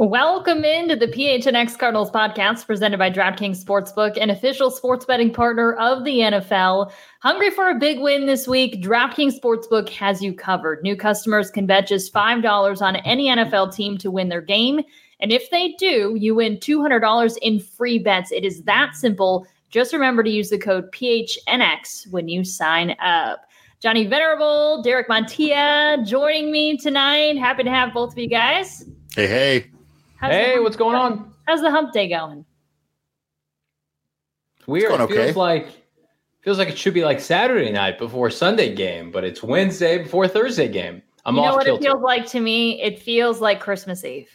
Welcome into the PHNX Cardinals podcast presented by DraftKings Sportsbook, an official sports betting partner of the NFL. Hungry for a big win this week? DraftKings Sportsbook has you covered. New customers can bet just $5 on any NFL team to win their game. And if they do, you win $200 in free bets. It is that simple. Just remember to use the code PHNX when you sign up. Johnny Venerable, Derek Montilla joining me tonight. Happy to have both of you guys. Hey, hey. How's hey, what's going on? How's the hump day going? It's weird. going It feels okay. like feels like it should be like Saturday night before Sunday game, but it's Wednesday before Thursday game. I'm you know off what kilter. it feels like to me? It feels like Christmas Eve.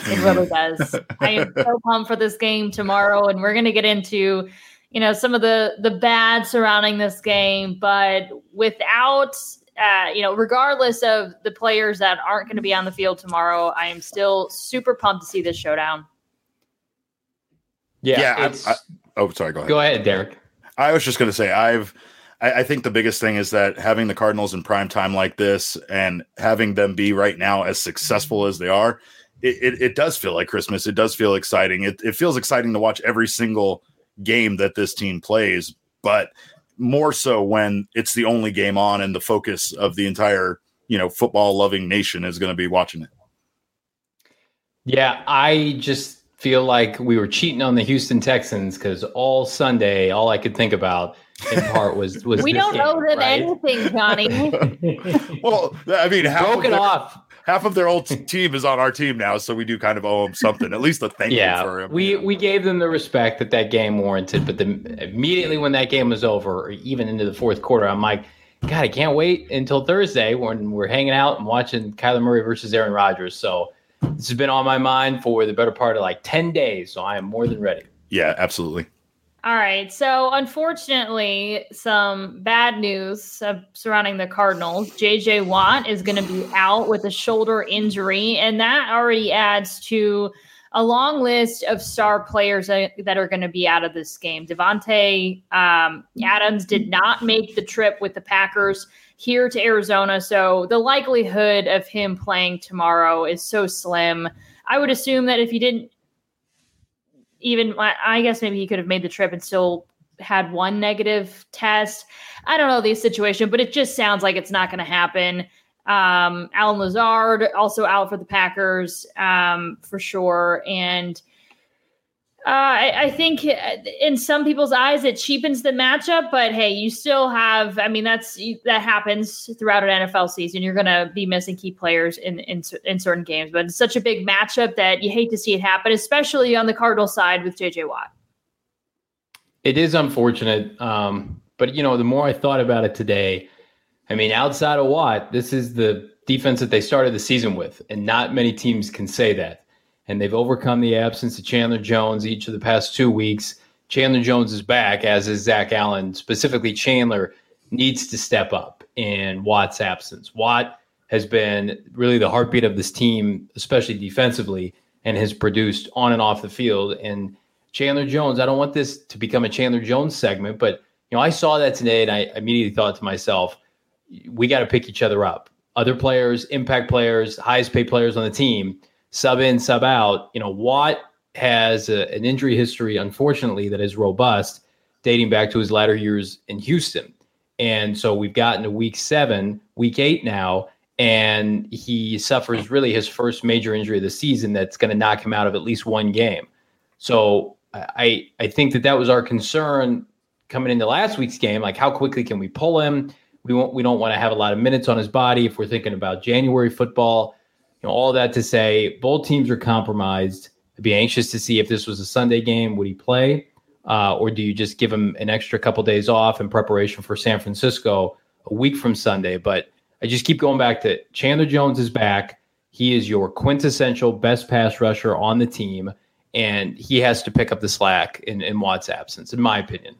It really does. I am so pumped for this game tomorrow, and we're going to get into, you know, some of the the bad surrounding this game. But without, uh, you know, regardless of the players that aren't going to be on the field tomorrow, I am still super pumped to see this showdown. yeah, Yeah, I- it's, I- Oh, sorry. Go ahead. go ahead, Derek. I was just going to say, I've, I, I think the biggest thing is that having the Cardinals in prime time like this and having them be right now as successful as they are, it, it, it does feel like Christmas. It does feel exciting. It, it feels exciting to watch every single game that this team plays, but more so when it's the only game on and the focus of the entire, you know, football loving nation is going to be watching it. Yeah, I just feel like we were cheating on the Houston Texans because all Sunday, all I could think about in part was was We this don't know game, that right? anything, Johnny. Well, I mean, half of, Broken off. Half of their old team is on our team now, so we do kind of owe them something, at least a thank you for Yeah, him. we we gave them the respect that that game warranted, but the, immediately when that game was over, or even into the fourth quarter, I'm like, God, I can't wait until Thursday when we're hanging out and watching Kyler Murray versus Aaron Rodgers. So this has been on my mind for the better part of like ten days. So I am more than ready. Yeah, absolutely. All right. So, unfortunately, some bad news surrounding the Cardinals. JJ Watt is going to be out with a shoulder injury, and that already adds to a long list of star players that that are going to be out of this game. Davante um, Adams did not make the trip with the Packers here to Arizona, so the likelihood of him playing tomorrow is so slim. I would assume that if he didn't even I guess maybe he could have made the trip and still had one negative test. I don't know the situation, but it just sounds like it's not going to happen. Um, Allen Lazard also out for the Packers um, for sure, and uh, I, I think in some people's eyes it cheapens the matchup. But hey, you still have. I mean, that's that happens throughout an NFL season. You're going to be missing key players in, in in certain games, but it's such a big matchup that you hate to see it happen, especially on the Cardinal side with JJ Watt. It is unfortunate, um, but you know, the more I thought about it today, I mean, outside of Watt, this is the defense that they started the season with, and not many teams can say that. And they've overcome the absence of Chandler Jones each of the past two weeks. Chandler Jones is back, as is Zach Allen. Specifically, Chandler needs to step up in Watt's absence. Watt has been really the heartbeat of this team, especially defensively, and has produced on and off the field. And Chandler Jones, I don't want this to become a Chandler Jones segment, but you know, I saw that today and I immediately thought to myself, we got to pick each other up. Other players, impact players, highest paid players on the team, sub in, sub out. You know, Watt has a, an injury history, unfortunately, that is robust, dating back to his latter years in Houston. And so we've gotten to week seven, week eight now, and he suffers really his first major injury of the season that's going to knock him out of at least one game. So I I think that that was our concern coming into last week's game. Like how quickly can we pull him? We won't we don't want to have a lot of minutes on his body if we're thinking about January football. You know, all that to say, both teams are compromised. I'd be anxious to see if this was a Sunday game, would he play? Uh, or do you just give him an extra couple days off in preparation for San Francisco a week from Sunday? But I just keep going back to Chandler Jones is back. He is your quintessential best pass rusher on the team, and he has to pick up the slack in, in Watt's absence, in my opinion.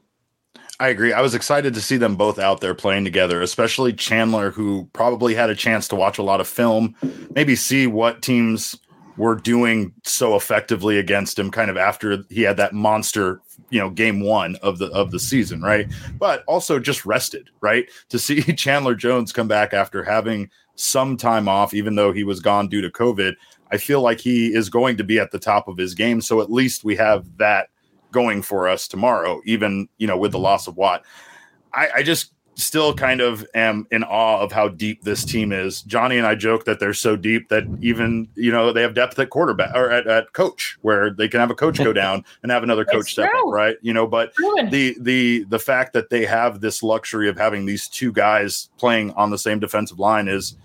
I agree. I was excited to see them both out there playing together, especially Chandler, who probably had a chance to watch a lot of film, maybe see what teams were doing so effectively against him kind of after he had that monster you know game one of the of the season right? But also just rested right? To see chandler jones come back after having some time off even though he was gone due to covid i feel like he is going to be at the top of his game. So at least we have that going for us tomorrow even you know with the loss of watt i, I just still kind of am in awe of how deep this team is. Johnny and I joke that they're so deep that even you know they have depth at quarterback or at, at coach, where they can have a coach go down and have another coach step up, right? You know, but the the the fact that they have this luxury of having these two guys playing on the same defensive line is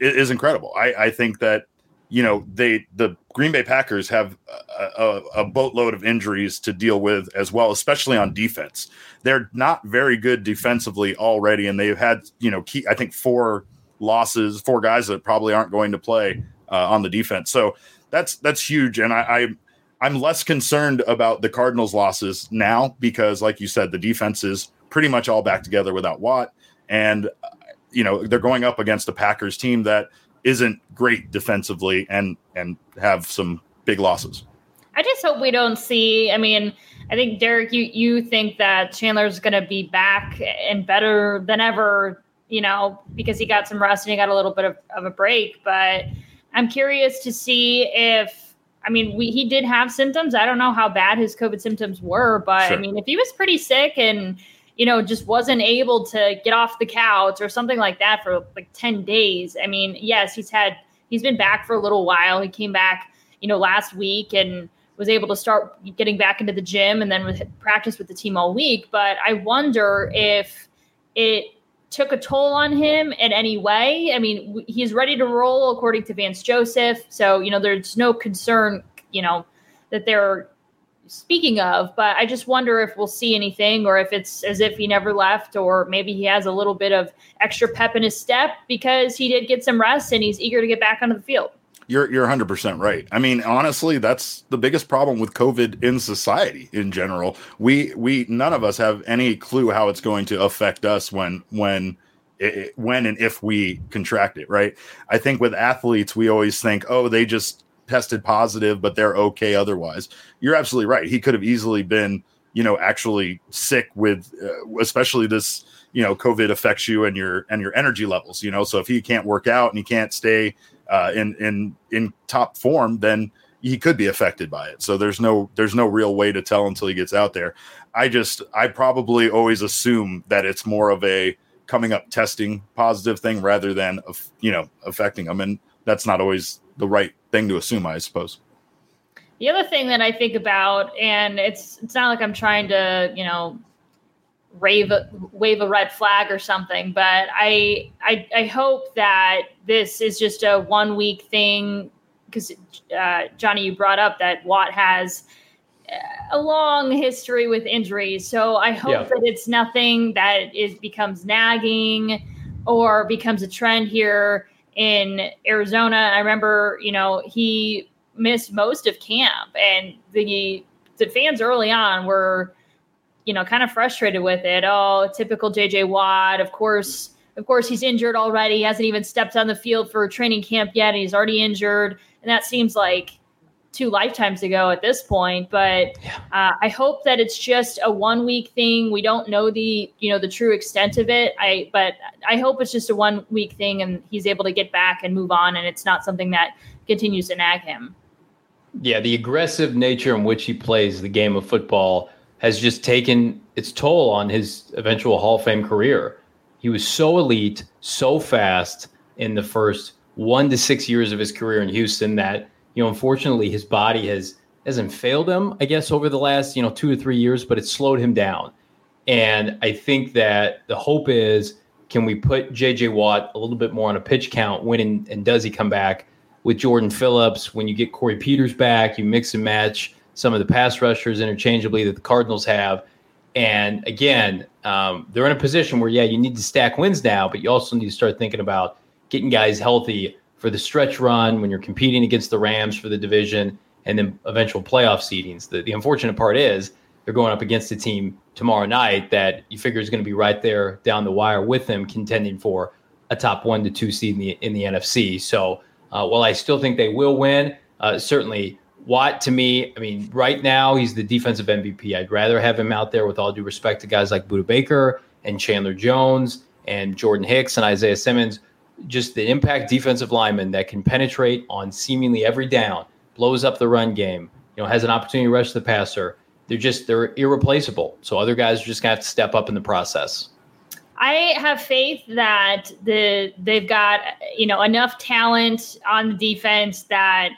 is incredible. I, I think that you know they the Green Bay Packers have a, a, a, boatload of injuries to deal with as well, especially on defense. They're not very good defensively already, and they've had you know key, I think four losses, four guys that probably aren't going to play uh, on the defense. So that's that's huge, and I, I I'm less concerned about the Cardinals' losses now because, like you said, the defense is pretty much all back together without Watt, and uh, you know they're going up against a Packers team that isn't great defensively and and have some big losses. I just hope we don't see. I mean, I think Derek, you you think that Chandler's going to be back and better than ever, you know, because he got some rest and he got a little bit of, of a break. But I'm curious to see if. I mean, we, he did have symptoms. I don't know how bad his COVID symptoms were, but sure. I mean, if he was pretty sick and you know, just wasn't able to get off the couch or something like that for like 10 days. I mean, yes, he's had, he's been back for a little while. He came back, you know, last week and was able to start getting back into the gym and then with practice with the team all week. But I wonder if it took a toll on him in any way. I mean, he's ready to roll according to Vance Joseph. So, you know, there's no concern, you know, that they're speaking of, but I just wonder if we'll see anything or if it's as if he never left or maybe he has a little bit of extra pep in his step because he did get some rest and he's eager to get back onto the field. You're you're 100% right. I mean, honestly, that's the biggest problem with COVID in society in general. We we none of us have any clue how it's going to affect us when when it, when and if we contract it, right? I think with athletes, we always think, oh, they just tested positive, but they're okay otherwise. You're absolutely right. He could have easily been, you know, actually sick with, uh, especially this, you know, COVID affects you and your and your energy levels. You know, so if he can't work out and he can't stay uh, in in in top form, then he could be affected by it. So there's no there's no real way to tell until he gets out there. I just I probably always assume that it's more of a coming up testing positive thing rather than you know affecting them, and that's not always the right thing to assume, I suppose. The other thing that I think about, and it's it's not like I'm trying to, you know, rave wave a red flag or something, but I I, I hope that this is just a one week thing because uh, Johnny, you brought up that Watt has a long history with injuries, so I hope yeah. that it's nothing that is becomes nagging or becomes a trend here in Arizona. I remember, you know, he missed most of camp, and the the fans early on were, you know, kind of frustrated with it. Oh, typical JJ Watt. Of course, of course, he's injured already. He hasn't even stepped on the field for training camp yet, and he's already injured. And that seems like two lifetimes ago at this point but uh, i hope that it's just a one week thing. We don't know the you know the true extent of it. I but i hope it's just a one week thing and he's able to get back and move on and it's not something that continues to nag him. Yeah, the aggressive nature in which he plays the game of football has just taken its toll on his eventual Hall of Fame career. He was so elite, so fast in the first one to six years of his career in Houston that, you know, unfortunately his body has hasn't failed him, I guess, over the last, you know, two or three years, but it's slowed him down. And I think that the hope is can we put JJ Watt a little bit more on a pitch count when and, and does he come back with Jordan Phillips? When you get Corey Peters back, you mix and match some of the pass rushers interchangeably that the Cardinals have. And again, um, they're in a position where, yeah, you need to stack wins now, but you also need to start thinking about getting guys healthy for the stretch run when you're competing against the Rams for the division and then eventual playoff seedings. The, the unfortunate part is they're going up against a team tomorrow night that you figure is going to be right there down the wire with them, contending for a top one to two seed in the in the NFC. So uh, while I still think they will win, uh, certainly Watt to me, I mean, right now he's the defensive MVP. I'd rather have him out there with all due respect to guys like Budda Baker and Chandler Jones and Jordan Hicks and Isaiah Simmons. Just the impact defensive lineman that can penetrate on seemingly every down, blows up the run game, you know, has an opportunity to rush the passer they're just they're irreplaceable. So other guys are just gonna have to step up in the process. I have faith that the they've got you know enough talent on the defense that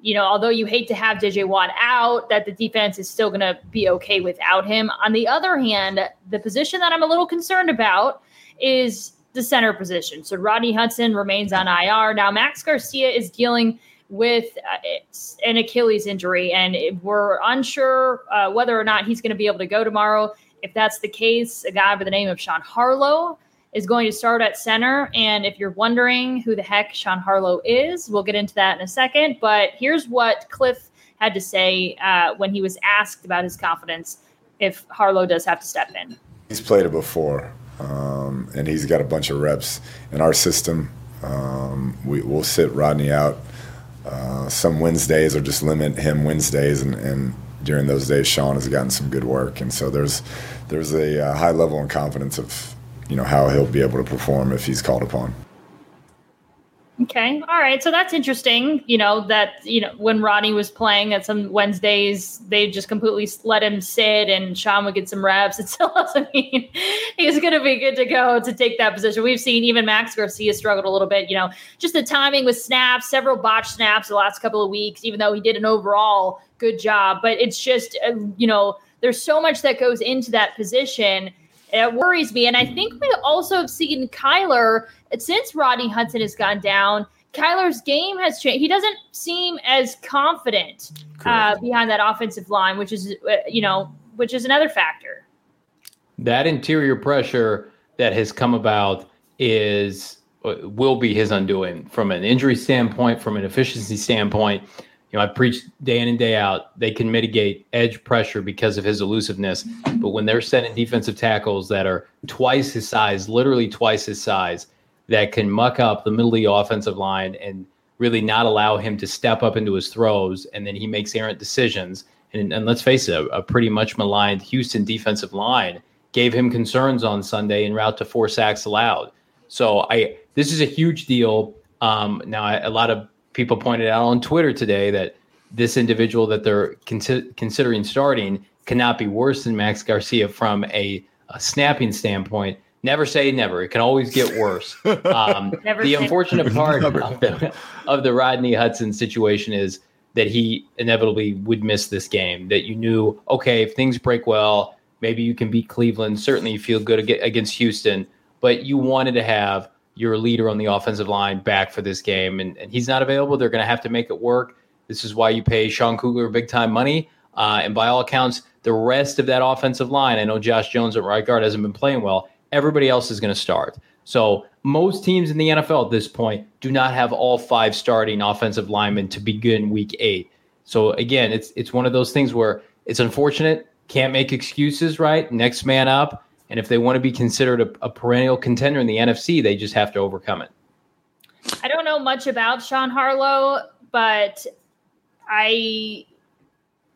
you know although you hate to have JJ Watt out, that the defense is still going to be okay without him. On the other hand, the position that I'm a little concerned about is the center position. So Rodney Hudson remains on IR now. Max Garcia is dealing with uh, an Achilles injury, and we're unsure uh, whether or not he's going to be able to go tomorrow. If that's the case, a guy by the name of Sean Harlow is going to start at center. And if you're wondering who the heck Sean Harlow is, we'll get into that in a second. But here's what Cliff had to say uh, when he was asked about his confidence if Harlow does have to step in. He's played it before, um, and he's got a bunch of reps in our system. Um, we, will sit Rodney out uh, some Wednesdays or just limit him Wednesdays, and, and, during those days, Sean has gotten some good work, and so there's there's a uh, high level of confidence of you know how he'll be able to perform if he's called upon. Okay. All right. So that's interesting. You know, that, you know, when Ronnie was playing at some Wednesdays, they just completely let him sit and Sean would get some reps. It still doesn't mean he's going to be good to go to take that position. We've seen even Max Garcia struggled a little bit, you know, just the timing with snaps, several botched snaps the last couple of weeks, even though he did an overall good job. But it's just, uh, you know, there's so much that goes into that position it worries me. And I think we also have seen Kyler since Rodney Hudson has gone down. Kyler's game has changed. He doesn't seem as confident uh, behind that offensive line, which is uh, you know which is another factor. That interior pressure that has come about is uh, will be his undoing from an injury standpoint, from an efficiency standpoint you know, I preach day in and day out, they can mitigate edge pressure because of his elusiveness. But when they're setting defensive tackles that are twice his size, literally twice his size, that can muck up the middle of the offensive line and really not allow him to step up into his throws, and then he makes errant decisions. And, and let's face it, a, a pretty much maligned Houston defensive line gave him concerns on Sunday en route to four sacks allowed. So I this is a huge deal. Um, now I, a lot of people pointed out on Twitter today that this individual that they're con- considering starting cannot be worse than Max Garcia from a, a, snapping standpoint. Never say never. It can always get worse. Um, the unfortunate part of the, of the Rodney Hudson situation is that he inevitably would miss this game. That you knew, okay, if things break well, maybe you can beat Cleveland. Certainly, you feel good against Houston, but you wanted to have your leader on the offensive line back for this game, and, and he's not available. They're going to have to make it work. This is why you pay Sean Kugler big time money. Uh, and by all accounts, the rest of that offensive line, I know Josh Jones at right guard hasn't been playing well. Everybody else is going to start. So most teams in the NFL at this point do not have all five starting offensive linemen to begin week eight. So again, it's it's one of those things where it's unfortunate. Can't make excuses, right? Next man up. And if they want to be considered a, a perennial contender in the NFC, they just have to overcome it. I don't know much about Sean Harlow, but I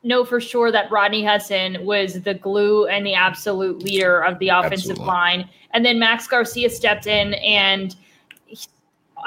know for sure that Rodney Hudson was the glue and the absolute leader of the offensive Absolutely. line. And then Max Garcia stepped in and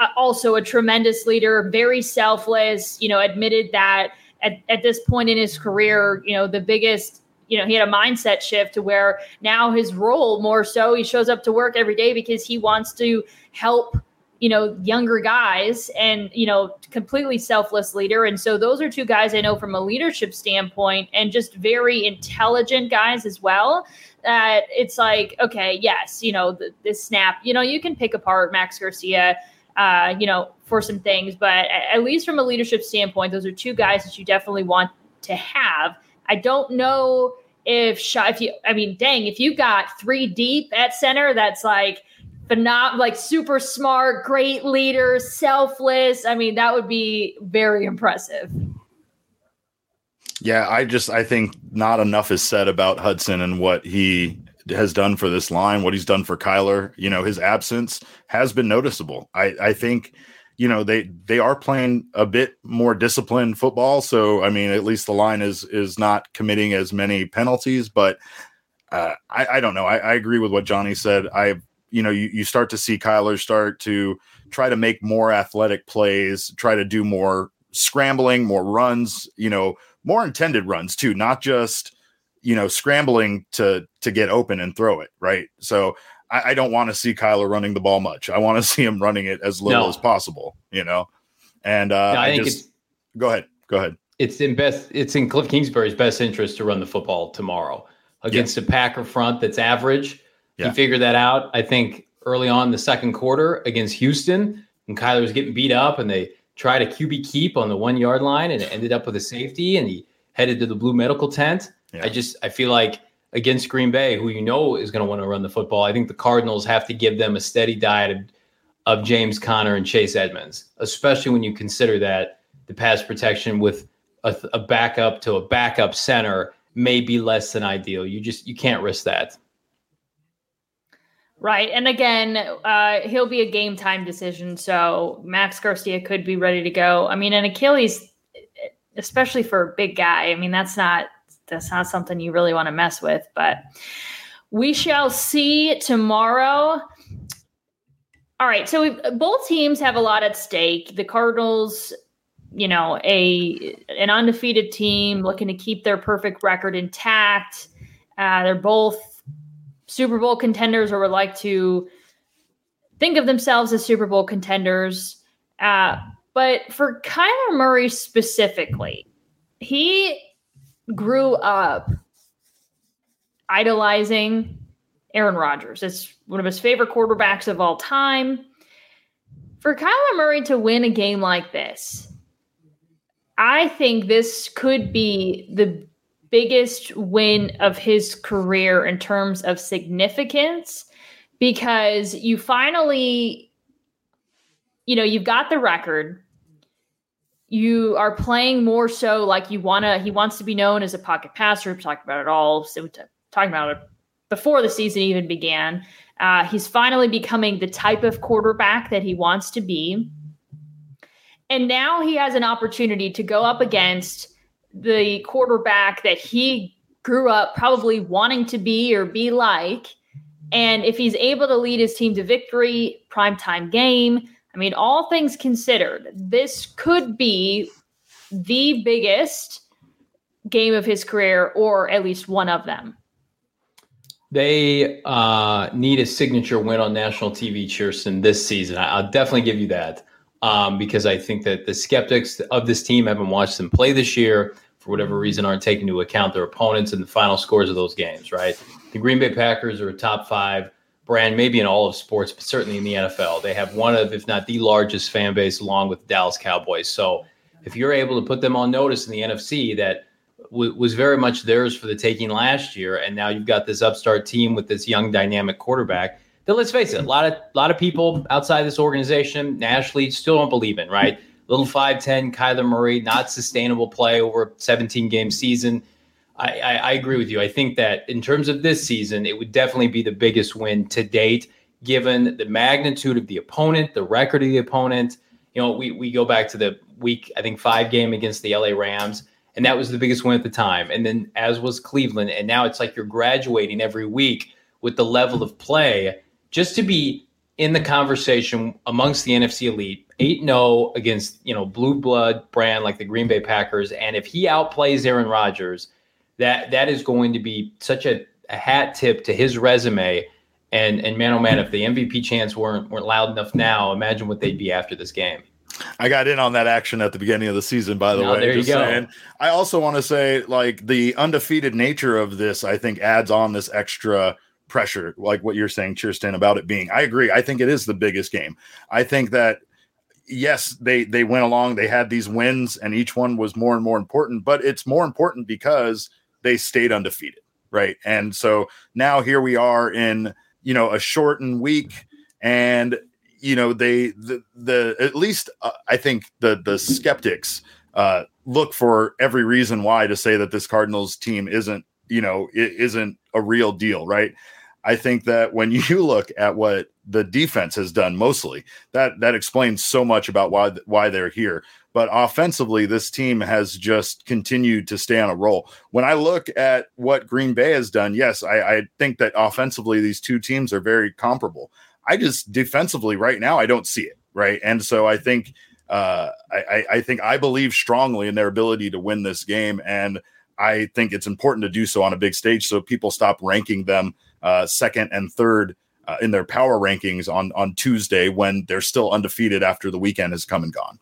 uh, also a tremendous leader, very selfless, you know, admitted that at, at this point in his career, you know, the biggest you know, he had a mindset shift to where now his role more so he shows up to work every day because he wants to help you know younger guys and you know completely selfless leader. And so those are two guys i know from a leadership standpoint and just very intelligent guys as well that it's like okay yes you know this snap you know you can pick apart max garcia uh, you know for some things but at least from a leadership standpoint those are two guys that you definitely want to have i don't know if if you i mean dang if you got three deep at center that's like but not like super smart, great leader, selfless. I mean, that would be very impressive. Yeah, I just I think not enough is said about Hudson and what he has done for this line, what he's done for Kyler. You know, his absence has been noticeable. I I think you know they they are playing a bit more disciplined football. So i mean at least the line is is not committing as many penalties but uh, I, I don't know. I, I agree with what johnny said. I you know, you, you start to see Kyler start to try to make more athletic plays, try to do more scrambling, more runs, you know, more intended runs too, not just, you know, scrambling to to get open and throw it, right? So I, I don't want to see Kyler running the ball much. I want to see him running it as little no. as possible, you know. And uh no, I, I think just go ahead. Go ahead. It's in best it's in Cliff Kingsbury's best interest to run the football tomorrow against yeah. a Packer front that's average yeah. He figured that out, I think, early on the second quarter against Houston. And Kyler was getting beat up, and they tried a QB keep on the one yard line, and it ended up with a safety, and he headed to the blue medical tent. Yeah. I just I feel like against Green Bay, who you know is going to want to run the football, I think the Cardinals have to give them a steady diet of, of James Conner and Chase Edmonds, especially when you consider that the pass protection with a, a backup to a backup center may be less than ideal. You just you can't risk that. Right. And again, uh, he'll be a game time decision. So Max Garcia could be ready to go. I mean, and Achilles, especially for a big guy, I mean, that's not that's not something you really want to mess with. But we shall see tomorrow. All right. So both teams have a lot at stake. The Cardinals, you know, a an undefeated team looking to keep their perfect record intact. Uh, they're both Super Bowl contenders or would like to think of themselves as Super Bowl contenders. Uh, but for Kyler Murray specifically, he grew up idolizing Aaron Rodgers. It's one of his favorite quarterbacks of all time. For Kyler Murray to win a game like this, I think this could be the biggest win of his career in terms of significance because you finally you know you've got the record you are playing more so like you want to he wants to be known as a pocket passer. We talked about it all so talking about it before the season even began. Uh, he's finally becoming the type of quarterback that he wants to be. And now he has an opportunity to go up against the quarterback that he grew up probably wanting to be or be like. And if he's able to lead his team to victory, primetime game, I mean, all things considered, this could be the biggest game of his career, or at least one of them. They uh, need a signature win on national TV, Chierstin, this season. I'll definitely give you that um, because I think that the skeptics of this team haven't watched them play this year for whatever reason aren't taking into account their opponents and the final scores of those games, right? The Green Bay Packers are a top five brand, maybe in all of sports, but certainly in the NFL. They have one of, if not the largest fan base, along with the Dallas Cowboys. So if you're able to put them on notice in the NFC that w- was very much theirs for the taking last year, and now you've got this upstart team with this young dynamic quarterback then let's face it, a lot of a lot of people outside this organization nationally still don't believe in, right? Little 5'10 Kyler Murray, not sustainable play over a 17 game season. I, I, agree with you. I think that in terms of this season, it would definitely be the biggest win to date, given the magnitude of the opponent, the record of the opponent. You know, we, we go back to the week, I think, five game against the LA Rams, and that was the biggest win at the time. And then, as was Cleveland. And now it's like you're graduating every week with the level of play just to be in the conversation amongst the NFC elite. 8 0 against, you know, blue blood brand like the Green Bay Packers. And if he outplays Aaron Rodgers, that that is going to be such a, a hat tip to his resume. And and man, oh man, if the MVP chants weren't weren't loud enough now, imagine what they'd be after this game. I got in on that action at the beginning of the season, by the No, way. there you go. saying. I also want to say, like, the undefeated nature of this, I think, adds on this extra pressure, like what you're saying, Chierstin, about it being. I agree. I think it is the biggest game. I think that yes, they they went along, they had these wins, and each one was more and more important, but it's more important because they stayed undefeated, right? And so now here we are in you know a shortened week, and you know they the, the at least uh, I think the the skeptics uh, look for every reason why to say that this Cardinals team isn't you know it isn't a real deal, right? I think that when you look at what the defense has done mostly, that that explains so much about why why they're here. But offensively, this team has just continued to stay on a roll. When I look at what Green Bay has done, yes, I, I think that offensively these two teams are very comparable. I just defensively right now I don't see it right, and so I think uh, I, I, think I believe strongly in their ability to win this game, and I think it's important to do so on a big stage so people stop ranking them uh, second and third uh, in their power rankings on on Tuesday when they're still undefeated after the weekend has come and gone.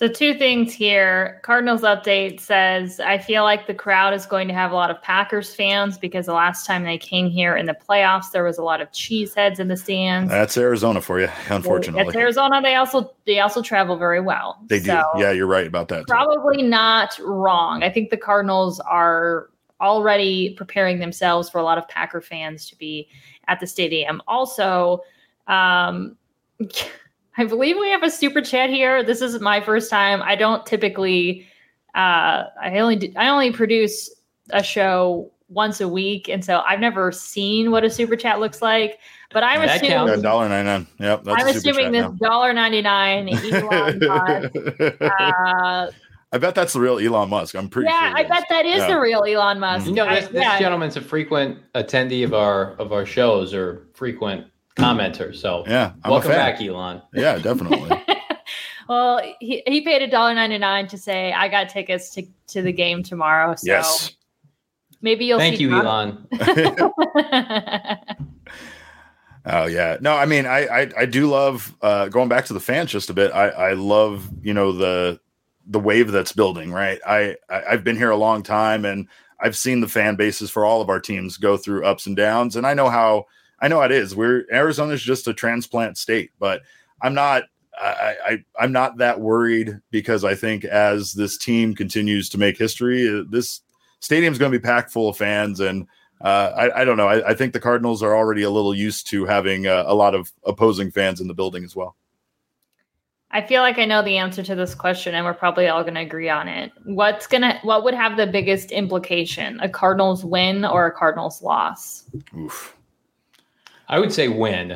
So two things here. Cardinals update says I feel like the crowd is going to have a lot of Packers fans because the last time they came here in the playoffs, there was a lot of cheeseheads in the stands. That's Arizona for you, unfortunately. It's Arizona. They also they also travel very well. They do. So yeah, you're right about that. too. Probably not wrong. I think the Cardinals are already preparing themselves for a lot of Packer fans to be at the stadium. Also, um, I believe we have a super chat here. This is my first time. I don't typically. Uh, I only do, I only produce a show once a week, and so I've never seen what a super chat looks like. But I'm That assuming dollar ninety nine. Yep, that's I'm a super assuming this chat dollar ninety nine Elon Musk. Uh, I bet that's the real Elon Musk. I'm pretty sure. yeah, sure. I bet that is Yeah. the real Elon Musk. You know, I- this, this yeah. gentleman's a frequent attendee of our of our shows or frequent commenter. So Yeah, I'm welcome back, Elon. Yeah, definitely. well, he, he paid a dollar ninety nine to say I got tickets to, to the game tomorrow. So yes. maybe you'll Thank see you, Tom- Elon. Oh yeah, no, I mean, I I, I do love uh, going back to the fans just a bit. I I love you know the the wave that's building. Right, I, I I've been here a long time, and I've seen the fan bases for all of our teams go through ups and downs, and I know how I know it is. We're Arizona's just a transplant state, but I'm not. I, I I'm not that worried because I think as this team continues to make history, uh, this stadium's going to be packed full of fans, and uh, I, I don't know. I, I think the Cardinals are already a little used to having uh, a lot of opposing fans in the building as well. I feel like I know the answer to this question, and we're probably all going to agree on it. What's gonna what would have the biggest implication? A Cardinals win or a Cardinals loss? Oof. I would say win.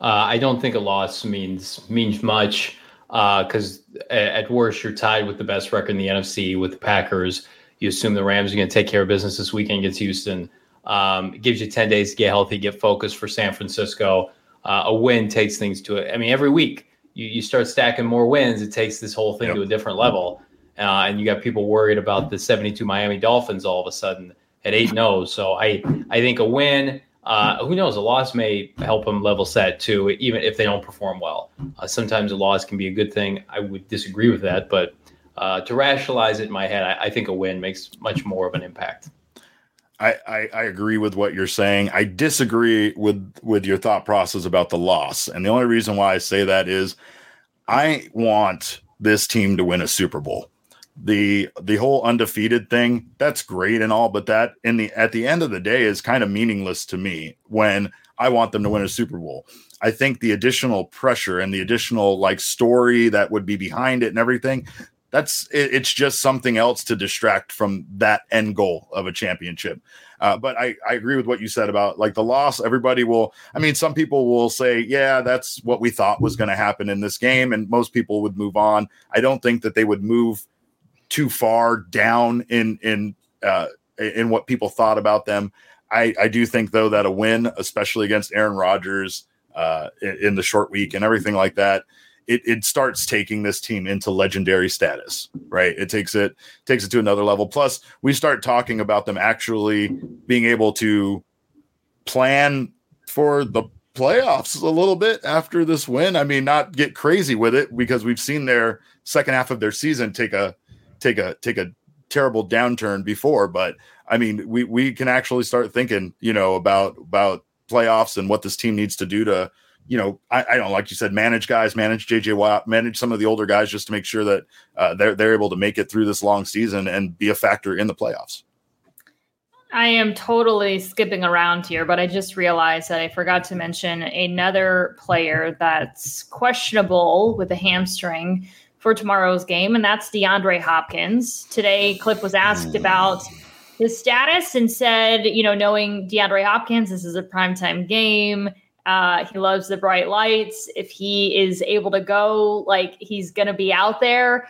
Uh, I don't think a loss means means much because at worst you're tied with the best record in the NFC with the Packers. You assume the Rams are going to take care of business this weekend against Houston. Um, it gives you ten days to get healthy, get focused for San Francisco. Uh, a win takes things to it. I mean, every week you, you start stacking more wins, it takes this whole thing Yep. to a different level. Uh, and you got people worried about the 72 Miami Dolphins all of a sudden at 8 0. So I, I think a win, uh, who knows, a loss may help them level set too, even if they don't perform well. Uh, sometimes a loss can be a good thing. I would disagree with that, but uh, to rationalize it in my head, I, I think a win makes much more of an impact. I, I I agree with what you're saying. I disagree with with your thought process about the loss, and the only reason why I say that is I want this team to win a Super Bowl. The the whole undefeated thing, that's great and all, but that in the at the end of the day is kind of meaningless to me when I want them to win a Super Bowl. I think the additional pressure and the additional like story that would be behind it and everything, that's it, it's just something else to distract from that end goal of a championship. Uh, but I, I agree with what you said about like the loss. Everybody will, I mean, some people will say, yeah, that's what we thought was going to happen in this game. And most people would move on. I don't think that they would move too far down in, in, uh, in what people thought about them. I, I do think though that a win, especially against Aaron Rodgers, uh, in, in the short week and everything like that. It, it starts taking this team into legendary status, right? It takes it takes it to another level. Plus, we start talking about them actually being able to plan for the playoffs a little bit after this win. I mean, not get crazy with it because we've seen their second half of their season take a take a take a terrible downturn before, but I mean, we we can actually start thinking, you know, about about playoffs and what this team needs to do to, you know, I, I don't like you said, manage guys, manage JJ Watt, manage some of the older guys, just to make sure that uh, they're they're able to make it through this long season and be a factor in the playoffs. I am totally skipping around here, but I just realized that I forgot to mention another player that's questionable with a hamstring for tomorrow's game, and that's DeAndre Hopkins. Today, Cliff was asked hmm. about his status and said, you know, knowing DeAndre Hopkins, this is a primetime game. Uh, he loves the bright lights. If he is able to go, like he's going to be out there,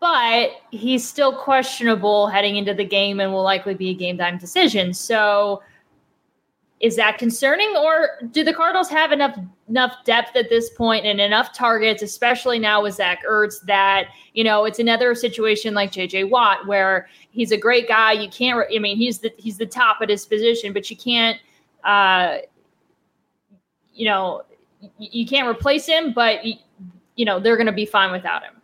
but he's still questionable heading into the game and will likely be a game time decision. So, is that concerning or do the Cardinals have enough enough depth at this point and enough targets, especially now with Zach Ertz, that you know it's another situation like JJ Watt where he's a great guy. You can't. I mean, he's the he's the top at his position, but you can't. Uh, you know, you can't replace him, but you know they're going to be fine without him.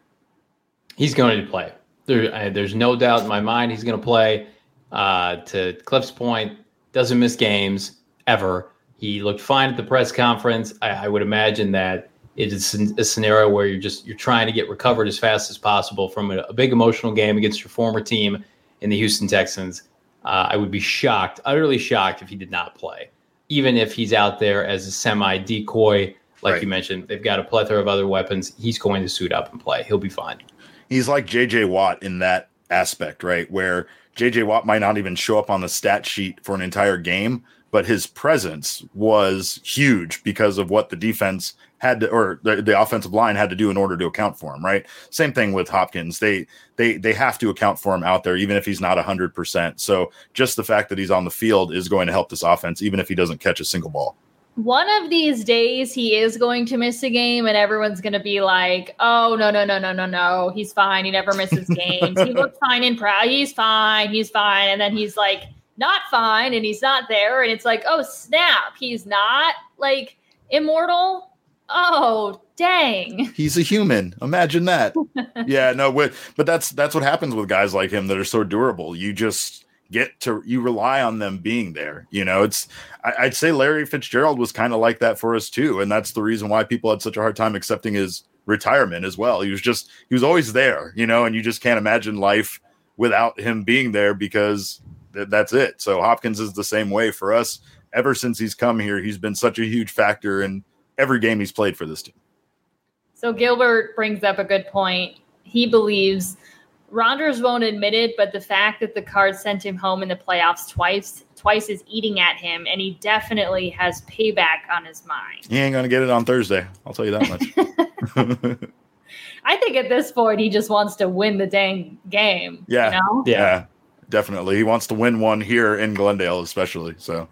He's going to play. There, there's no doubt in my mind he's going to play. Uh, to Cliff's point, doesn't miss games ever. He looked fine at the press conference. I, I would imagine that it is a scenario where you're just you're trying to get recovered as fast as possible from a, a big emotional game against your former team in the Houston Texans. Uh, I would be shocked, utterly shocked, if he did not play, even if he's out there as a semi decoy. Like right. you mentioned, they've got a plethora of other weapons. He's going to suit up and play. He'll be fine. He's like JJ Watt in that aspect, right? Where JJ Watt might not even show up on the stat sheet for an entire game, but his presence was huge because of what the defense had to, or the, the offensive line had to do in order to account for him. Right. Same thing with Hopkins. They they they have to account for him out there, even if he's not hundred percent. So just the fact that he's on the field is going to help this offense, even if he doesn't catch a single ball. One of these days, he is going to miss a game, and everyone's going to be like, "Oh no, no, no, no, no, no! He's fine. He never misses games. he looks fine in proud. He's fine. He's fine." And then he's like not fine and he's not there. And it's like oh snap he's not like immortal? Oh dang. He's a human. Imagine that. Yeah no but that's that's what happens with guys like him that are so durable. You just get to you rely on them being there you know? It's I, would say larry fitzgerald was kind of like that for us too and that's the reason why people had such a hard time accepting his retirement as well. He was just he was always there you know? And you just can't imagine life without him being there because that's it. So Hopkins is the same way for us. Ever since he's come here, he's been such a huge factor in every game he's played for this team. So Gilbert brings up a good point. He believes Rodgers won't admit it, but the fact that the Cards sent him home in the playoffs twice twice is eating at him, and he definitely has payback on his mind. He ain't gonna get it on Thursday. I'll tell you that much. I think at this point he just wants to win the dang game. Yeah. You know? Yeah definitely. He wants to win one here in Glendale, especially. So,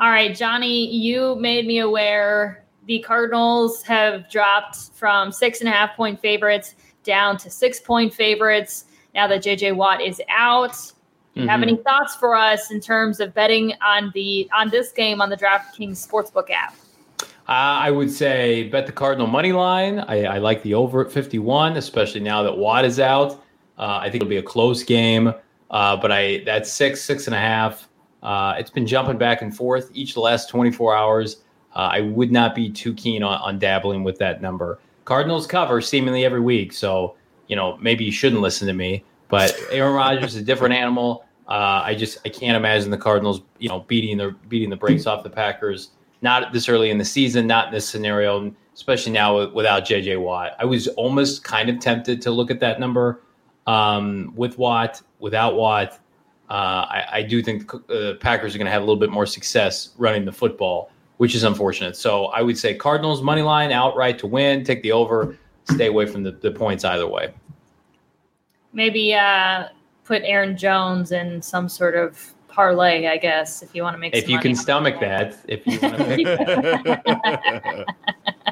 all right, Johnny, you made me aware the Cardinals have dropped from six and a half point favorites down to six point favorites now that JJ Watt is out. Mm-hmm. Have any thoughts for us in terms of betting on the on this game on the DraftKings Sportsbook app? Uh, I would say bet the Cardinal money line. I, I, like the over at 51, especially now that Watt is out. Uh, I think it'll be a close game. Uh, but I that's six, six and a half. Uh, it's been jumping back and forth each the last 24 hours. Uh, I would not be too keen on, on dabbling with that number. Cardinals cover seemingly every week, so you know maybe you shouldn't listen to me. But Aaron Rodgers is a different animal. Uh, I just I can't imagine the Cardinals, you know, beating the beating the brakes off the Packers. Not this early in the season, not in this scenario, especially now without JJ Watt. I was almost kind of tempted to look at that number um, with Watt, without Watt, uh, I, I, do think the uh, Packers are going to have a little bit more success running the football, which is unfortunate. So I would say Cardinals money line outright to win, take the over, stay away from the, the points either way. Maybe uh, put Aaron Jones in some sort of parlay, I guess, if you want to make. If you can stomach that, if you want to. make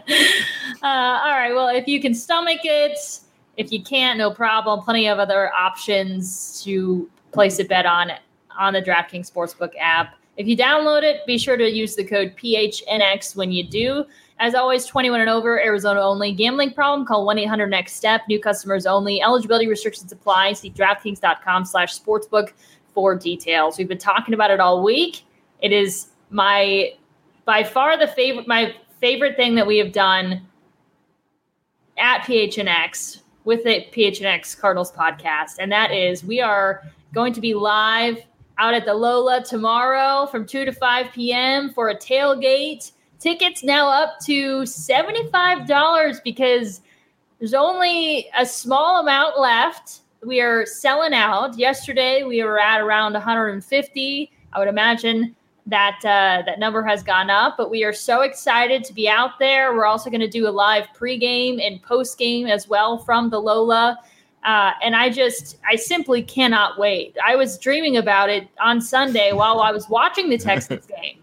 uh, all right. Well, if you can stomach it, if you can't, no problem. Plenty of other options to place a bet on on the DraftKings Sportsbook app. If you download it, be sure to use the code PHNX when you do. As always, 21 and over, Arizona only. Gambling problem? Call 1-800-NEXT-STEP. New customers only. Eligibility restrictions apply. See DraftKings.com slash sportsbook for details. We've been talking about it all week. It is my, by far the favorite, my favorite thing that we have done at PHNX with the PHNX Cardinals podcast. And that is we are going to be live out at the Lola tomorrow from 2 to 5 p.m. for a tailgate. Tickets now up to $75 because there's only a small amount left. We are selling out. Yesterday we were at around 150. I would imagine that uh, that number has gone up, but we are so excited to be out there. We're also going to do a live pregame and postgame as well from the Lola. Uh, and I just, I simply cannot wait. I was dreaming about it on Sunday while I was watching the Texans game.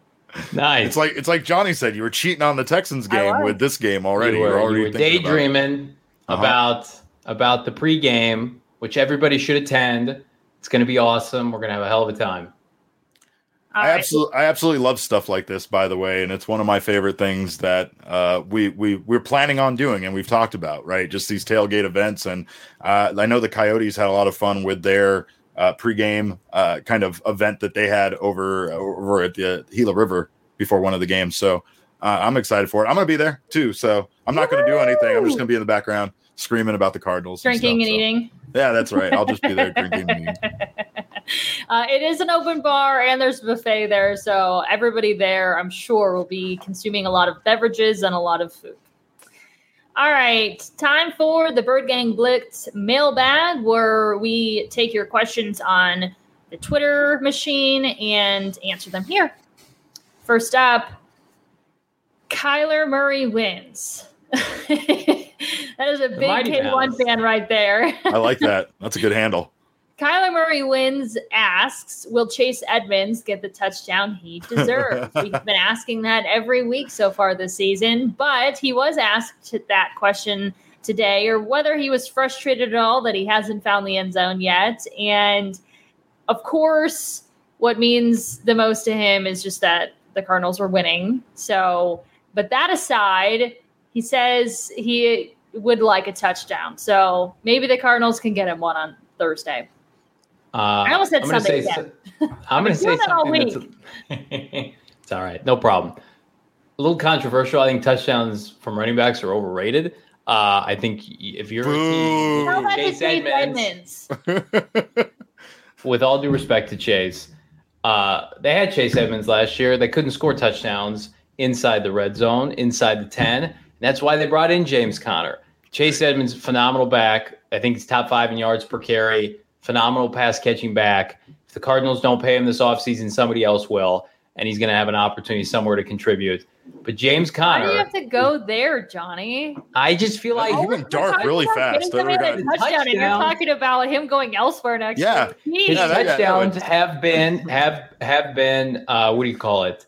Nice. It's like it's like Johnny said. You were cheating on the Texans game with this game already. You were, You're already you were daydreaming about, uh-huh. about about the pregame, which everybody should attend. It's going to be awesome. We're going to have a hell of a time. I absolutely, I absolutely love stuff like this, by the way, and it's one of my favorite things that uh, we we we're planning on doing, and we've talked about, right? Just these tailgate events, and uh, I know the Coyotes had a lot of fun with their uh, pregame uh, kind of event that they had over over at the Gila River before one of the games. So uh, I'm excited for it. I'm going to be there too, so I'm not going to do anything. I'm just going to be in the background screaming about the Cardinals, drinking and, stuff, and so. eating. Yeah, that's right. I'll just be there drinking. Uh, it is an open bar and there's a buffet there. So everybody there, I'm sure, will be consuming a lot of beverages and a lot of food. All right, time for the Bird Gang Blitz mailbag, where we take your questions on the Twitter machine and answer them here. First up, Kyler Murray wins. that is a big K1 fan right there. I like that. That's a good handle. Kyler Murray wins asks, Will Chase Edmonds get the touchdown he deserves? We've been asking that every week so far this season, but he was asked that question today, or whether he was frustrated at all that he hasn't found the end zone yet. And of course, what means the most to him is just that the Cardinals were winning. So, but that aside, he says he would like a touchdown. So maybe the Cardinals can get him one on Thursday. Uh, I almost said I'm Sunday. Say, I'm going to say something. it's all right. No problem. A little controversial. I think touchdowns from running backs are overrated. Uh, I think if you're Boo. a team, Chase Edmonds, Edmonds. with all due respect to Chase, uh, they had Chase Edmonds last year. They couldn't score touchdowns inside the red zone, inside the 10. That's why they brought in James Conner. Chase Edmonds, phenomenal back. I think he's top five in yards per carry phenomenal pass catching back. If the Cardinals don't pay him this offseason, somebody else will, and he's going to have an opportunity somewhere to contribute. But James Conner. Why do you have to go there, Johnny? I just feel like he went dark really fast. Touchdown, touchdown, and you're talking about him going elsewhere next. Yeah, week. his yeah, touchdowns have been have have been uh, what do you call it?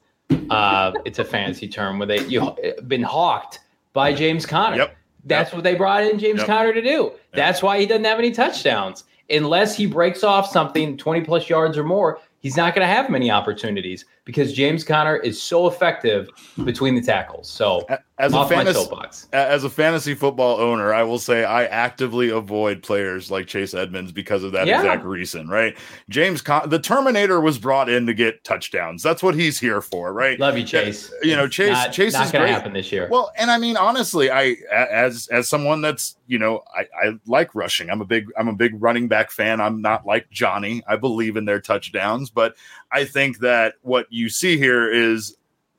Uh, it's a fancy term where they you been hawked by James Conner. Yep. That's yep. what they brought in James yep. Conner to do. Yep. That's why he doesn't have any touchdowns unless he breaks off something 20 plus yards or more, he's not going to have many opportunities because James Conner is so effective between the tackles. So as a fantasy, as a fantasy football owner, I will say I actively avoid players like Chase Edmonds because of that yeah. exact reason, right? James Con- the Terminator was brought in to get touchdowns. That's what he's here for, right? Love you, Chase. You know, Chase not, Chase not is great. happen this year. Well, and I mean honestly, I as as someone that's, you know, I, I like rushing. I'm a big I'm a big running back fan. I'm not like Johnny. I believe in their touchdowns, but I think that what you see here is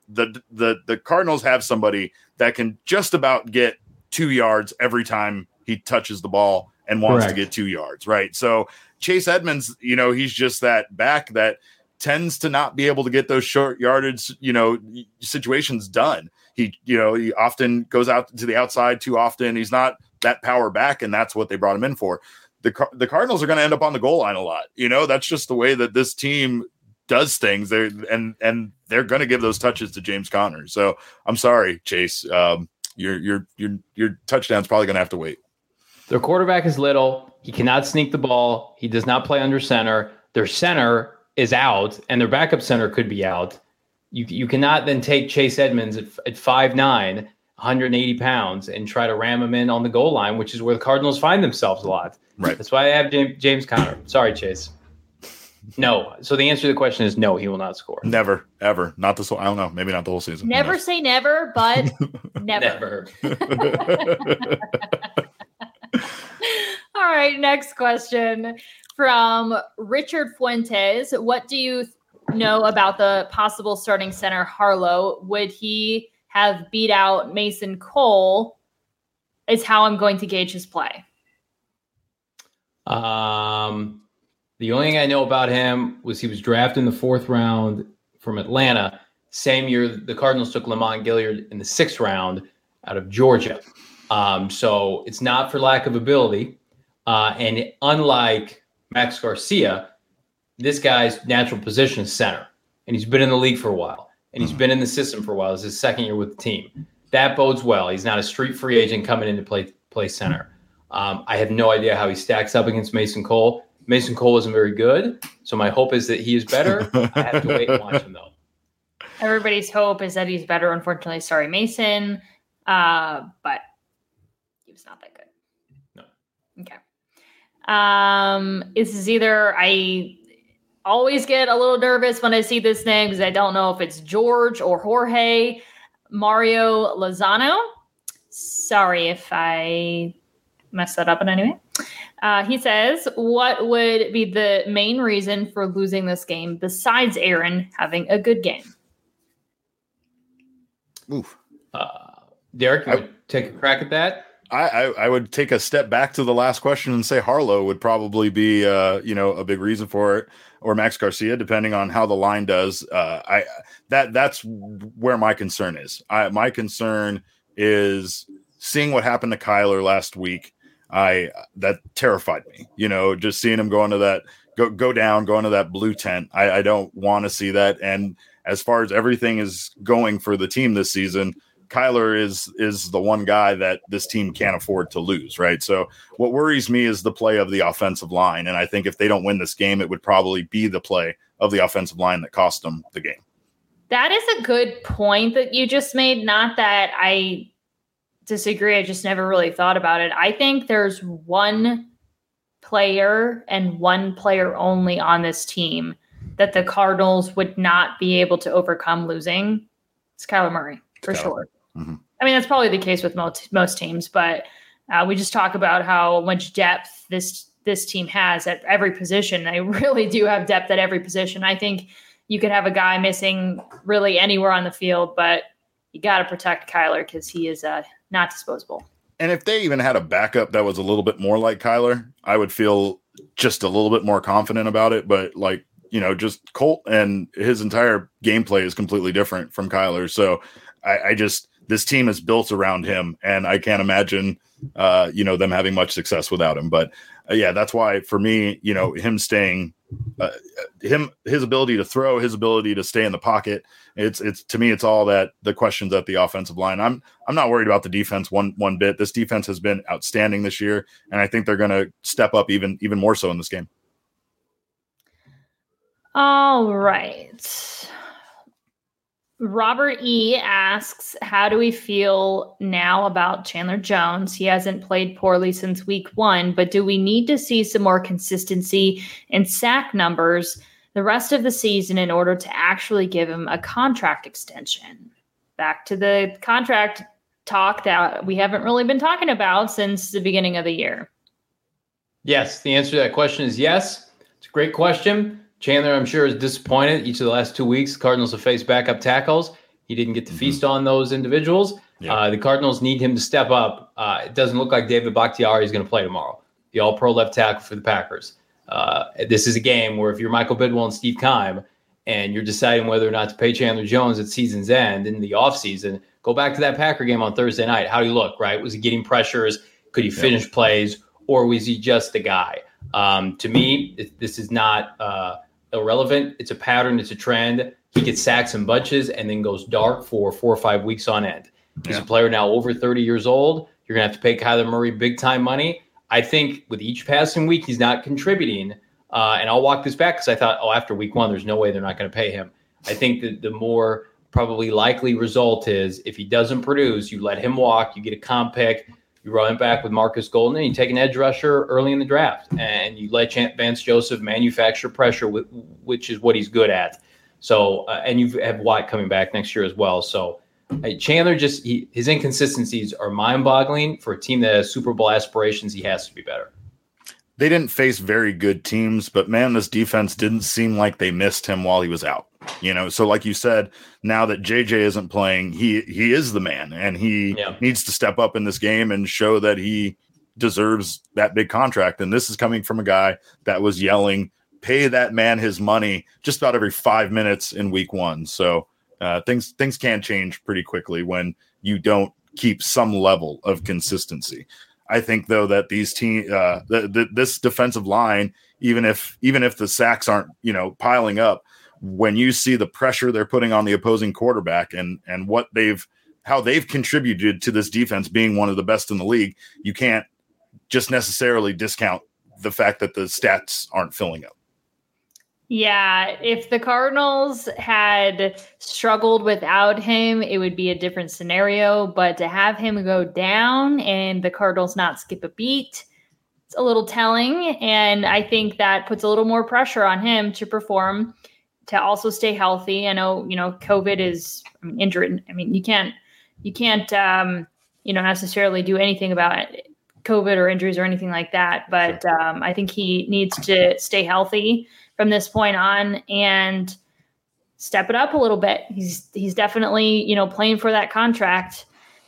the the the Cardinals have somebody that can just about get two yards every time he touches the ball and wants Correct. to get two yards, right? So Chase Edmonds, you know, he's just that back that tends to not be able to get those short yardage, you know, situations done. He, you know, he often goes out to the outside too often. He's not that power back, and that's what they brought him in for. The the Cardinals are going to end up on the goal line a lot. You know, that's just the way that this team does things there and and they're going to give those touches to James Conner. So I'm sorry, Chase. Um, your your your your touchdown's probably going to have to wait. Their quarterback is little. He cannot sneak the ball. He does not play under center. Their center is out, and their backup center could be out. You you cannot then take Chase Edmonds at, at 5'9", 180 pounds, and try to ram him in on the goal line, which is where the Cardinals find themselves a lot. Right. That's why I have James, James Conner. Sorry, Chase. No. So the answer to the question is no. He will not score. Never, ever. Not this whole. I don't know. Maybe not the whole season. Never say never, but never. Never. All right, next question from Richard Fuentes. What do you know about the possible starting center Harlow? Would he have beat out Mason Cole? Is how I'm going to gauge his play. Um, the only thing I know about him was he was drafted in the fourth round from Atlanta. Same year, the Cardinals took Lamont Gaillard in the sixth round out of Georgia. Um, so it's not for lack of ability. Uh, and unlike Max Garcia, this guy's natural position is center, and he's been in the league for a while, and he's been in the system for a while. It's his second year with the team. That bodes well. He's not a street free agent coming in to play play center. Um, I have no idea how he stacks up against Mason Cole. Mason Cole isn't very good, so my hope is that he is better. I have to wait and watch him though. Everybody's hope is that he's better. Unfortunately, sorry, Mason, uh, but he was not that good. No. Okay. Um, this is either I always get a little nervous when I see this name because I don't know if it's George or Jorge Mario Lozano. Sorry if I messed that up in any way. Uh, he says, What would be the main reason for losing this game besides Aaron having a good game? Oof. Uh, Derek, you I- would take a crack at that? I, I, I would take a step back to the last question and say Harlow would probably be uh, you know a big reason for it, or Max Garcia, depending on how the line does. Uh, I that that's where my concern is. I, my concern is seeing what happened to Kyler last week. I that terrified me. You know, just seeing him go into that go go down, go into that blue tent. I, I don't want to see that. And as far as everything is going for the team this season, Kyler is is the one guy that this team can't afford to lose, right? So what worries me is the play of the offensive line, and I think if they don't win this game, it would probably be the play of the offensive line that cost them the game. That is a good point that you just made. Not that I disagree. I just never really thought about it. I think there's one player and one player only on this team that the Cardinals would not be able to overcome losing. It's Kyler Murray for Kyler. sure. Mhm. I mean, that's probably the case with most most teams, but uh, we just talk about how much depth this this team has at every position. They really do have depth at every position. I think you could have a guy missing really anywhere on the field, but you got to protect Kyler because he is uh, not disposable. And if they even had a backup that was a little bit more like Kyler, I would feel just a little bit more confident about it. But like, you know, just Colt and his entire gameplay is completely different from Kyler. So I, I just this team is built around him, and I can't imagine uh, you know, them having much success without him. But uh, yeah, that's why for me, you know, him staying uh, him his ability to throw, his ability to stay in the pocket. It's it's to me, it's all that the questions at the offensive line. I'm I'm not worried about the defense one one bit. This defense has been outstanding this year, and I think they're going to step up even even more so in this game. All right. Robert E asks, How do we feel now about Chandler Jones? He hasn't played poorly since week one, but do we need to see some more consistency in sack numbers the rest of the season in order to actually give him a contract extension? Back to the contract talk that we haven't really been talking about since the beginning of the year. Yes, the answer to that question is yes. It's a great question. Chandler, I'm sure, is disappointed. Each of the last two weeks, the Cardinals have faced backup tackles. He didn't get to feast on those individuals. Yeah. Uh, the Cardinals need him to step up. Uh, it doesn't look like David Bakhtiari is going to play tomorrow, the all pro left tackle for the Packers. Uh, this is a game where if you're Michael Bidwill and Steve Keim and you're deciding whether or not to pay Chandler Jones at season's end in the offseason, go back to that Packer game on Thursday night. How do you look, right? Was he getting pressures? Could he finish plays? Or was he just the guy? Um, to me, this is not uh, irrelevant. It's a pattern, it's a trend. He gets sacks and bunches and then goes dark for four or five weeks on end. He's yeah. a player now over 30 years old. You're going to have to pay Kyler Murray big time money. I think with each passing week, he's not contributing. Uh, and I'll walk this back because I thought, oh, after week one, there's no way they're not going to pay him. I think that the more probably likely result is if he doesn't produce, you let him walk, you get a comp pick, you run back with Marcus Golden, and you take an edge rusher early in the draft, and you let Vance Joseph manufacture pressure, which is what he's good at. So, uh, and you have Watt coming back next year as well. So, Chandler just he, his inconsistencies are mind-boggling for a team that has Super Bowl aspirations. He has to be better. They didn't face very good teams, but man, this defense didn't seem like they missed him while he was out. You know, so like you said, now that JJ isn't playing, he he is the man, and he yeah. needs to step up in this game and show that he deserves that big contract. And this is coming from a guy that was yelling, "Pay that man his money!" just about every five minutes in Week One. So uh, things things can change pretty quickly when you don't keep some level of consistency. I think though that these team uh, the, the, this defensive line, even if even if the sacks aren't you know piling up, when you see the pressure they're putting on the opposing quarterback and and what they've how they've contributed to this defense being one of the best in the league, you can't just necessarily discount the fact that the stats aren't filling up. Yeah, if the Cardinals had struggled without him, it would be a different scenario. But to have him go down and the Cardinals not skip a beat, it's a little telling. And I think that puts a little more pressure on him to perform to also stay healthy. I know, you know, COVID is I mean, injured. I mean, you can't, you can't, um, you know, necessarily do anything about COVID or injuries or anything like that. But um, I think he needs to stay healthy from this point on and step it up a little bit. He's he's definitely you know playing for that contract.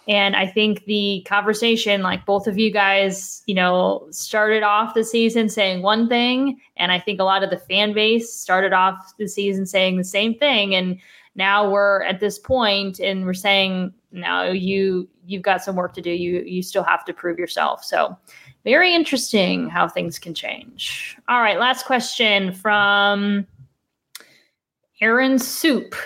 And I think the conversation, like both of you guys, you know, started off the season saying one thing. And I think a lot of the fan base started off the season saying the same thing. And now we're at this point and we're saying, no, you you've got some work to do. You you still have to prove yourself. So very interesting how things can change. All right, last question from Aaron Soup.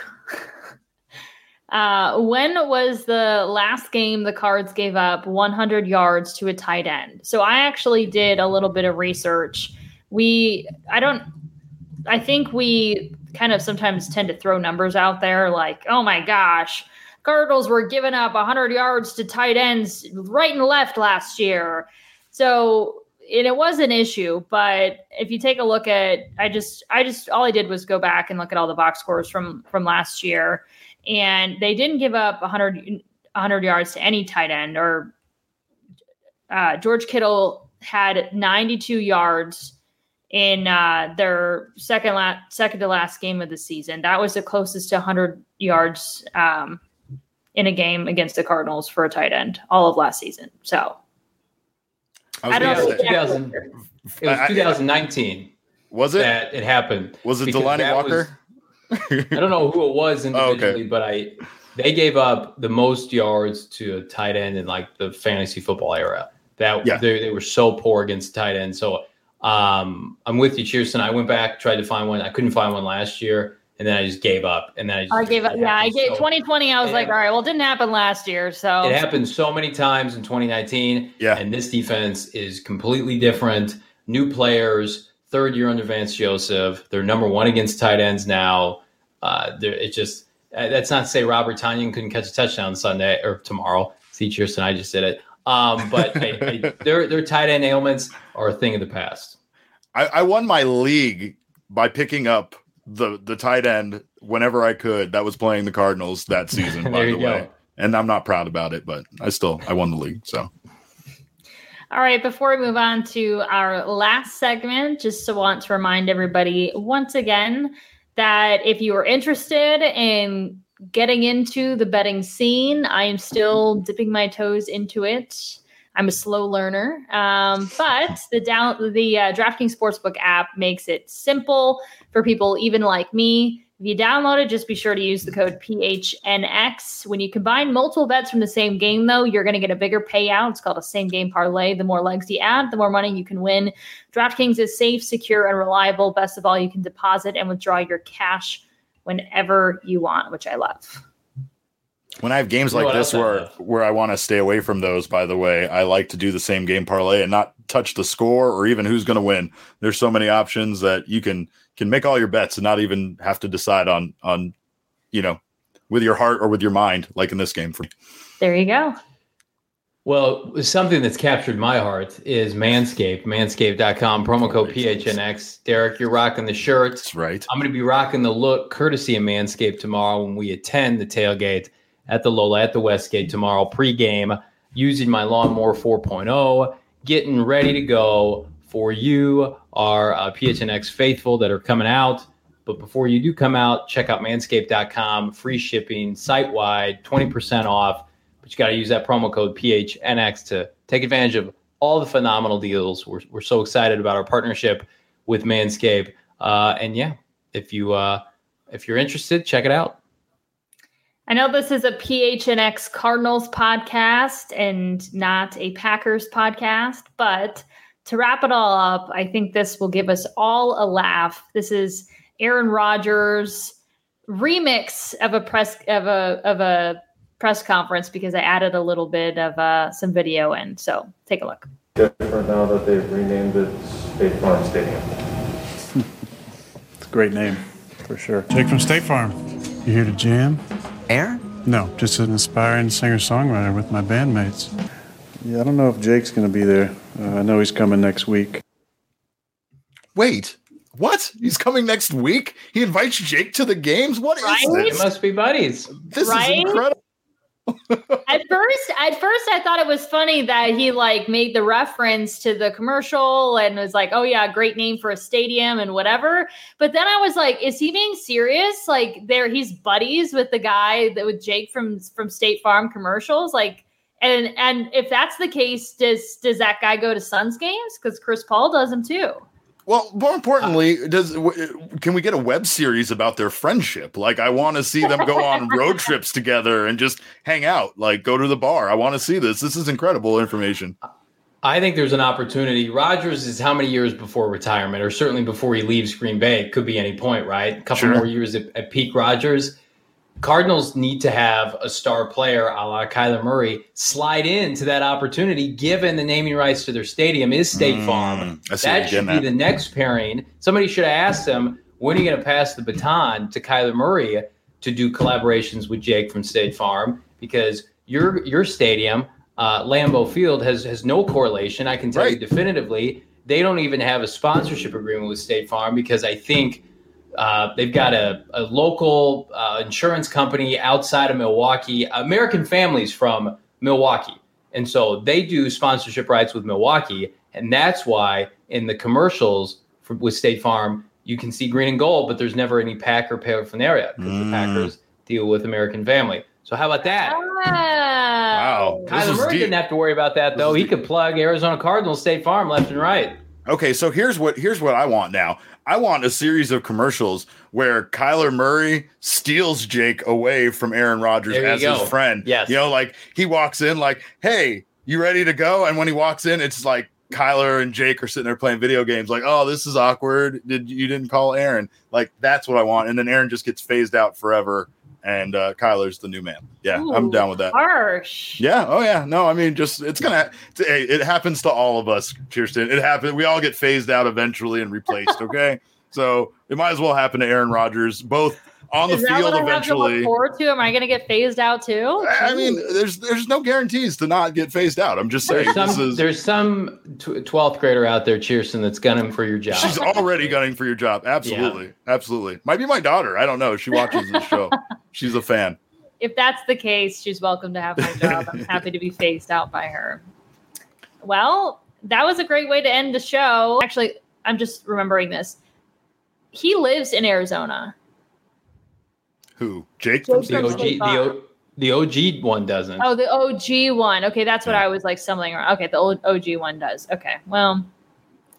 Uh, when was the last game the Cards gave up 100 yards to a tight end? So I actually did a little bit of research. We, I don't, I think we kind of sometimes tend to throw numbers out there like, oh my gosh, Cardinals were giving up 100 yards to tight ends right and left last year. So and it was an issue, but if you take a look at, I just, I just, all I did was go back and look at all the box scores from from last year, and they didn't give up 100, 100 yards to any tight end. Or uh, George Kittle had 92 yards in uh, their second last, second to last game of the season. That was the closest to 100 yards um, in a game against the Cardinals for a tight end all of last season. So I, I don't know. 2000, it was 2019. Was it that it happened? Was it Delanie Walker? Was, I don't know who it was individually, oh, okay. but I they gave up the most yards to a tight end in like the fantasy football era. That yeah. they, they were so poor against tight end. So um, I'm with you, Chierstin. I went back, tried to find one. I couldn't find one last year and then I just gave up. And then I, just, I gave up. Yeah, I gave so, 2020. I was like, all right, well, it didn't happen last year. So it happened so many times in 2019. Yeah. And this defense is completely different. New players, third year under Vance Joseph. They're number one against tight ends now. Uh, it's just, uh, that's not to say Robert Tonyan couldn't catch a touchdown Sunday or tomorrow. See, Chierstin, I just did it. Um, but I, I, their, their tight end ailments are a thing of the past. I, I won my league by picking up the the tight end whenever I could that was playing the Cardinals that season. by the way, go. and I'm not proud about it, but I still I won the league. So. All right, before we move on to our last segment, just to want to remind everybody once again that if you are interested in getting into the betting scene, I am still dipping my toes into it. I'm a slow learner, um, but the down the uh, DraftKings Sportsbook app makes it simple for people even like me If you download it, just be sure to use the code PHNX. When you combine multiple bets from the same game, though, you're going to get a bigger payout. It's called a same game parlay. The more legs you add, the more money you can win. DraftKings is safe, secure, and reliable. Best of all, you can deposit and withdraw your cash whenever you want, which I love. When I have games like this where where I want to stay away from those, by the way, I like to do the same game parlay and not touch the score or even who's going to win. There's so many options that you can can make all your bets and not even have to decide on on you know with your heart or with your mind, like in this game for me. There you go. Well, something that's captured my heart is Manscaped, manscaped.com, promo code PHNX. Derek, you're rocking the shirt. That's right. I'm going to be rocking the look courtesy of Manscaped tomorrow when we attend the tailgate at the Lola at the Westgate tomorrow pregame using my lawnmower 4.0, getting ready to go for you, our uh, PHNX faithful that are coming out. But before you do come out, check out manscaped.com, free shipping, site wide, 20% off but you got to use that promo code PHNX to take advantage of all the phenomenal deals. We're, we're so excited about our partnership with Manscaped. Uh, and yeah, if you uh, if you're interested, check it out. I know this is a PHNX Cardinals podcast and not a Packers podcast, but to wrap it all up, I think this will give us all a laugh. This is Aaron Rodgers remix of a press of a of a press conference because I added a little bit of uh, some video in. So take a look. Different now that they've renamed it State Farm Stadium. it's a great name, for sure. Jake from State Farm. You here to jam? Aaron? No, just an aspiring singer-songwriter with my bandmates. Yeah, I don't know if Jake's going to be there. Uh, I know he's coming next week. Wait, what? He's coming next week? He invites Jake to the games? What is Right? this? It must be buddies. This Right? is incredible. at first, at first, I thought it was funny that he like made the reference to the commercial and was like, "Oh yeah, great name for a stadium and whatever." But then I was like, "Is he being serious? Like, there, he's buddies with the guy that with Jake from from State Farm commercials, like." And and if that's the case, does does that guy go to Suns games? Because Chris Paul does them too. Well, more importantly, does can we get a web series about their friendship? Like, I want to see them go on road trips together and just hang out, like go to the bar. I want to see this. This is incredible information. I think there's an opportunity. Rodgers is how many years before retirement, or certainly before he leaves Green Bay? It could be any point, right? A couple Sure. more years at, at peak Rodgers. Cardinals need to have a star player a la Kyler Murray slide into that opportunity, given the naming rights to their stadium is State Farm. Mm, see That should be getting the next pairing. Somebody should have asked him, when are you going to pass the baton to Kyler Murray to do collaborations with Jake from State Farm? Because your your stadium, uh, Lambeau Field, has has no correlation. I can tell you Right. definitively, they don't even have a sponsorship agreement with State Farm because I think uh, they've got a, a local uh, insurance company outside of Milwaukee, American families from Milwaukee. And so they do sponsorship rights with Milwaukee. And that's why in the commercials for, with State Farm, you can see green and gold, but there's never any Packer paraphernalia because the Mm. Packers deal with American family. So how about that? Wow. This Kyler is Murray deep. didn't have to worry about that This though. He deep. could plug Arizona Cardinals State Farm left and right. Okay, so here's what here's what I want now. I want a series of commercials where Kyler Murray steals Jake away from Aaron Rodgers as his friend. Yes. You know, like he walks in like, "Hey, you ready to go?" And when he walks in, it's like Kyler and Jake are sitting there playing video games like, "Oh, this is awkward. Did you didn't call Aaron?" Like that's what I want. And then Aaron just gets phased out forever and uh Kyler's the new man. Yeah, I'm down with that. Harsh. Yeah. Oh, yeah. No, I mean, just it's gonna. It's, hey, it happens to all of us, Chierstin. It happens. We all get phased out eventually and replaced. Okay, so it might as well happen to Aaron Rodgers, both on the Is that field what I have to eventually. look forward to? Am I going to get phased out too? I mean, there's there's no guarantees to not get phased out. I'm just saying. There's This some is, there's some tw- 12th grader out there, Chierstin, that's gunning for your job. she's already gunning for your job. Absolutely, absolutely. Might be my daughter. I don't know. She watches this show. She's a fan. if that's the case, she's welcome to have my job. I'm happy to be phased out by her. Well, that was a great way to end the show. Actually, I'm just remembering this. He lives in Arizona. Who? Jake? Jake the OG, the, o, the OG one doesn't. Oh, the OG one. Okay, that's what Yeah. I was like stumbling around. Okay, the old OG one does. Okay, well,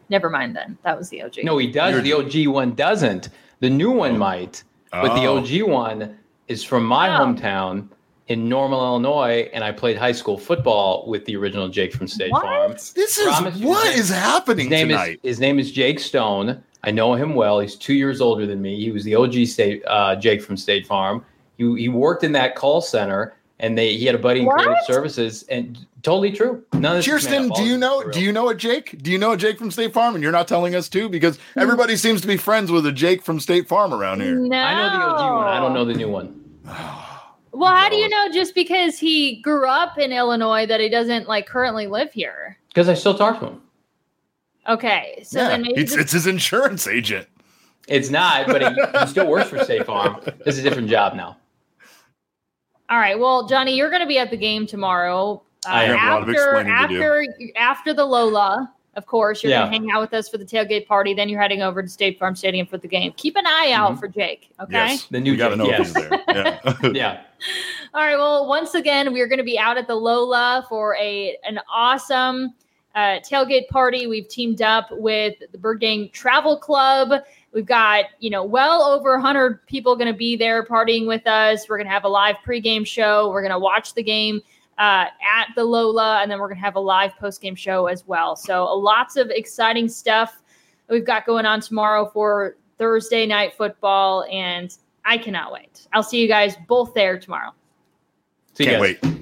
never mind then. That was the OG. No, he does. You're- The OG one doesn't. The new one oh. might. But the Oh. OG one is from my Oh. hometown in Normal, Illinois, and I played high school football with the original Jake from State What? Farm. This is Promise what this. is happening His name tonight. is his name is Jake Stone. I know him well. He's two years older than me. He was the OG state uh, Jake from State Farm. He, he worked in that call center, and they he had a buddy in creative services, and totally true. None of this is made Chierstin, do you know? is. Do you know a Jake? Do you know a Jake from State Farm? And you're not telling us too because everybody seems to be friends with a Jake from State Farm around here. No. I know the OG one. I don't know the new one. Well, how do you know just because he grew up in Illinois that he doesn't like currently live here? Because I still talk to him. Okay, so yeah, then maybe it's, just- it's his insurance agent. It's not, but he, he still works for State Farm. This is a different job now. all right. Well, Johnny, you're going to be at the game tomorrow. Uh, I have a lot of after explaining to do. after after the Lola, of course, you're Yeah. going to hang out with us for the tailgate party. Then you're heading over to State Farm Stadium for the game. Keep an eye out Mhm. for Jake. Okay. Yes, The new we got to Jake, know yes. he's there. Yeah. Yeah. All right. Well, once again, we are going to be out at the Lola for a an awesome uh, tailgate party. We've teamed up with the Bird Gang Travel Club. We've got you know well over 100 people going to be there partying with us. We're going to have a live pregame show. We're going to watch the game uh, at the Lola, and then we're going to have a live post game show as well. So uh, lots of exciting stuff we've got going on tomorrow for Thursday night football, and I cannot wait. I'll see you guys both there tomorrow. See you Can't guys. wait.